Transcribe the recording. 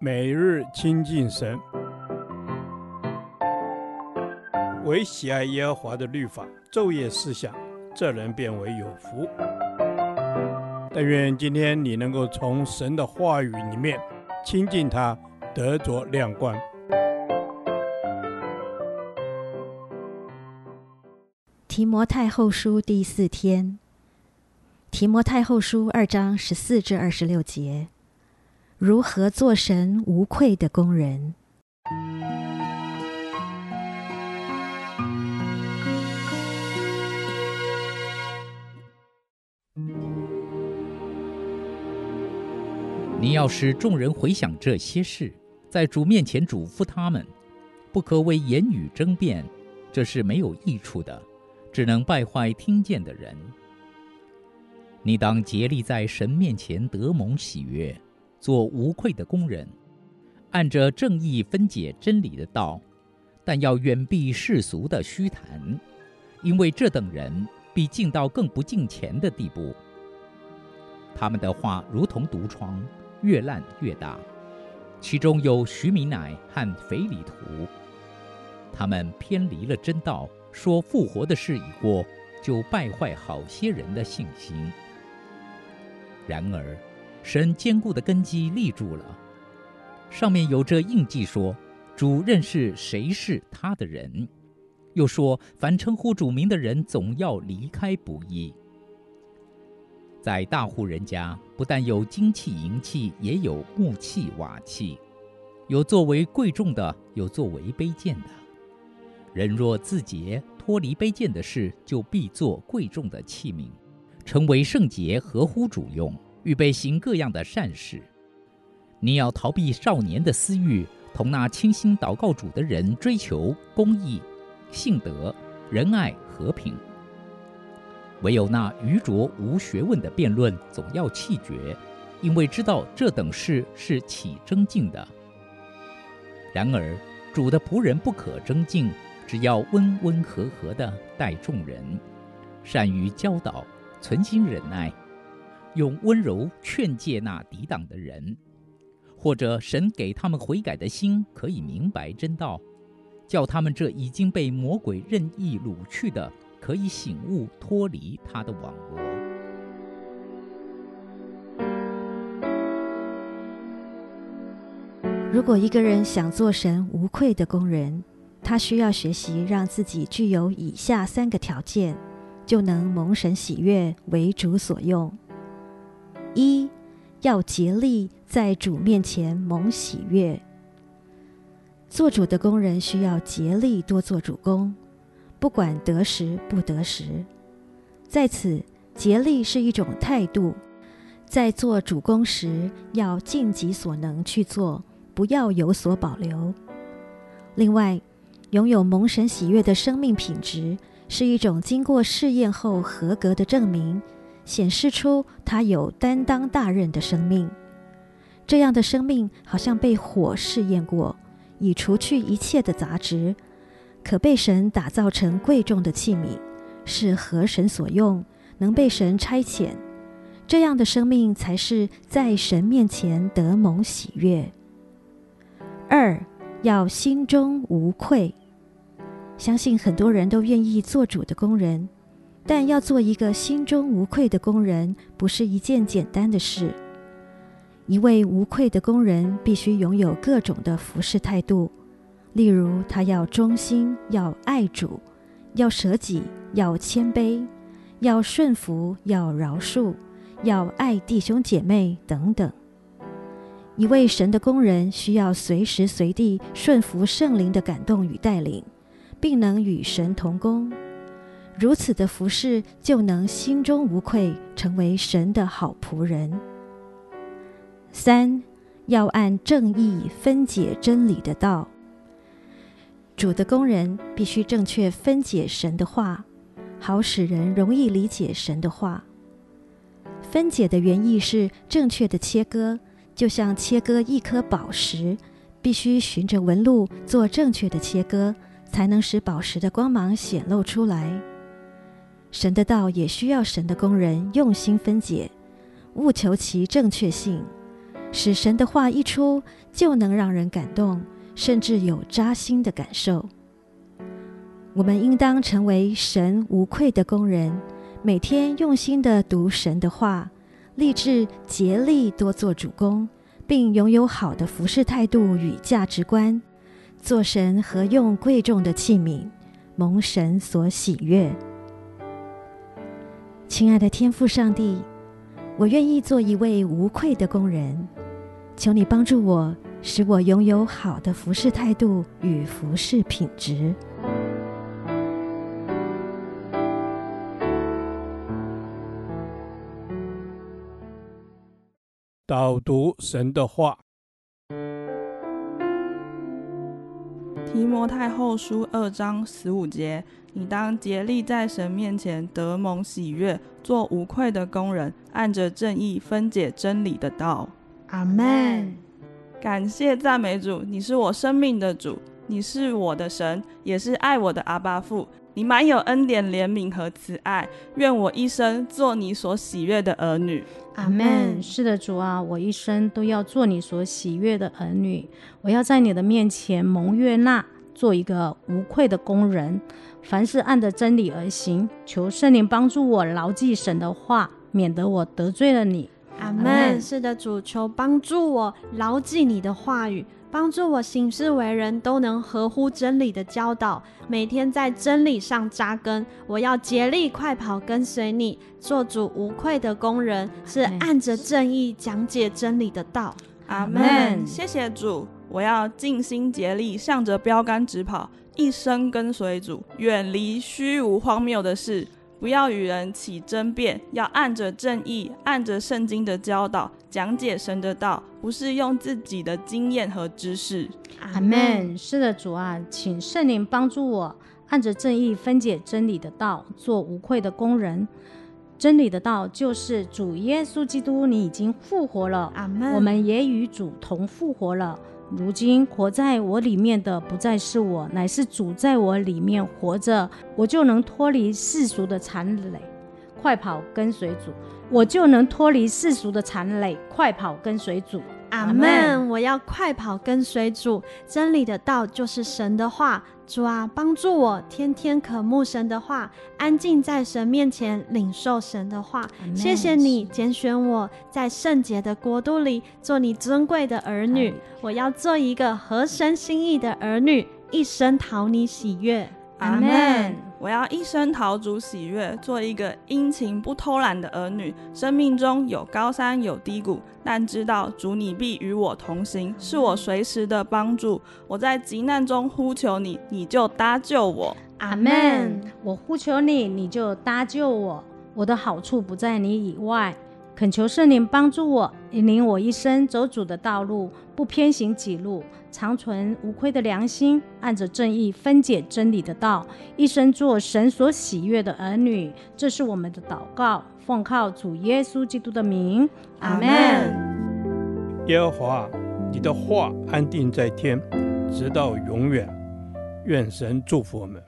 每日亲近神，唯喜爱耶和华的律法，昼夜思想，这人便为有福。但愿今天你能够从神的话语里面亲近他，得着亮光。提摩太后书第四天，提摩太后书二章十四至二十六节。如何做神无愧的工人？你要使众人回想这些事，在主面前嘱咐他们，不可为言语争辩，这是没有益处的，只能败坏听见的人。你当竭力在神面前得蒙喜悦。做无愧的工人，按着正义分解真理的道，但要远避世俗的虚谈，因为这等人必进到更不敬虔的地步。他们的话如同毒疮，越烂越大。其中有徐米乃和腓利图，他们偏离了真道，说复活的事已过，就败坏好些人的信心。然而，神坚固的根基立住了，上面有这印记说：“主认识谁是他的人。”又说：“凡称呼主名的人，总要离开不易。”在大户人家，不但有金器银器，也有木器瓦器，有作为贵重的，有作为卑贱的。人若自洁，脱离卑贱的事，就必做贵重的器皿，成为圣洁，合乎主用。预备行各样的善事，你要逃避少年的私欲，同那倾心祷告主的人追求公义、信德、仁爱、和平。唯有那愚拙无学问的辩论，总要弃绝，因为知道这等事是起争竞的。然而主的仆人不可争竞，只要温温和和地待众人，善于教导，存心忍耐。用温柔劝诫那抵挡的人，或者神给他们悔改的心，可以明白真道，叫他们这已经被魔鬼任意掳去的，可以醒悟脱离他的网罗。如果一个人想做神无愧的工人，他需要学习让自己具有以下三个条件，就能蒙神喜悦，为主所用。一要竭力在主面前蒙喜悦。做主的工人需要竭力多做主工，不管得时不得时。在此，竭力是一种态度，在做主工时要尽己所能去做，不要有所保留。另外，拥有蒙神喜悦的生命品质，是一种经过试验后合格的证明。显示出他有担当大任的生命，这样的生命好像被火试验过，已除去一切的杂质，可被神打造成贵重的器皿，是合神所用，能被神差遣。这样的生命才是在神面前得蒙喜悦。二，要心中无愧，相信很多人都愿意做主的工人。但要做一个心中无愧的工人，不是一件简单的事。一位无愧的工人必须拥有各种的服事态度，例如他要忠心，要爱主，要舍己，要谦卑，要顺服，要饶恕，要爱弟兄姐妹等等。一位神的工人需要随时随地顺服圣灵的感动与带领，并能与神同工。如此的服侍，就能心中无愧，成为神的好仆人。三，要按正义分解真理的道。主的工人必须正确分解神的话，好使人容易理解神的话。分解的原意是正确的切割，就像切割一颗宝石，必须循着纹路做正确的切割，才能使宝石的光芒显露出来。神的道也需要神的工人用心分解，务求其正确性，使神的话一出就能让人感动，甚至有扎心的感受。我们应当成为神无愧的工人，每天用心地读神的话，立志竭力多做主工，并拥有好的服事态度与价值观，做神何用贵重的器皿，蒙神所喜悦。亲爱的天父上帝，我愿意做一位无愧的工人，求你帮助我，使我拥有好的服事态度与服事品质。导读神的话，提摩太后书二章十五节。你当竭力在神面前得蒙喜悦，做无愧的工人，按着正义分解真理的道。阿门。感谢赞美主，你是我生命的主，你是我的神，也是爱我的阿爸父。你满有恩典、怜悯和慈爱，愿我一生做你所喜悦的儿女。阿门。是的，主啊，我一生都要做你所喜悦的儿女。我要在你的面前蒙悦纳，做一个无愧的工人，凡事按着真理而行。求圣灵帮助我牢记神的话，免得我得罪了你。阿门。是的，主，求帮助我牢记你的话语。帮助我行事为人，都能合乎真理的教导，每天在真理上扎根。我要竭力快跑，跟随你，做主无愧的工人，是按着正义讲解真理的道。阿门。谢谢主，我要尽心竭力，向着标杆直跑，一生跟随主，远离虚无荒谬的事。不要与人起争辩，要按着正义，按着圣经的教导讲解神的道，不是用自己的经验和知识。阿门。是的，主啊，请圣灵帮助我，按着正义分解真理的道，做无愧的工人。真理的道就是主耶稣基督，你已经复活了。阿门。我们也与主同复活了。如今活在我里面的不再是我，乃是主在我里面活着，我就能脱离世俗的残累，快跑跟随主。我就能脱离世俗的残累，快跑跟随主。阿门。我要快跑跟随主，真理的道就是神的话。主啊，帮助我天天渴慕神的话，安静在神面前领受神的话。谢谢你拣选我在圣洁的国度里做你尊贵的儿女。我要做一个合神心意的儿女，一生讨你喜悦。阿门。我要一生讨主喜悦，做一个殷勤不偷懒的儿女。生命中有高山有低谷，但知道主你必与我同行，是我随时的帮助。我在急难中呼求你，你就搭救我。阿门。我呼求你，你就搭救我。我的好处不在你以外。恳求圣灵帮助我，引领我一生走主的道路，不偏行己路，常存无愧的良心，按着正义分解真理的道，一生做神所喜悦的儿女。这是我们的祷告，奉靠主耶稣基督的名，阿门。耶和华，你的话安定在天，直到永远。愿神祝福我们。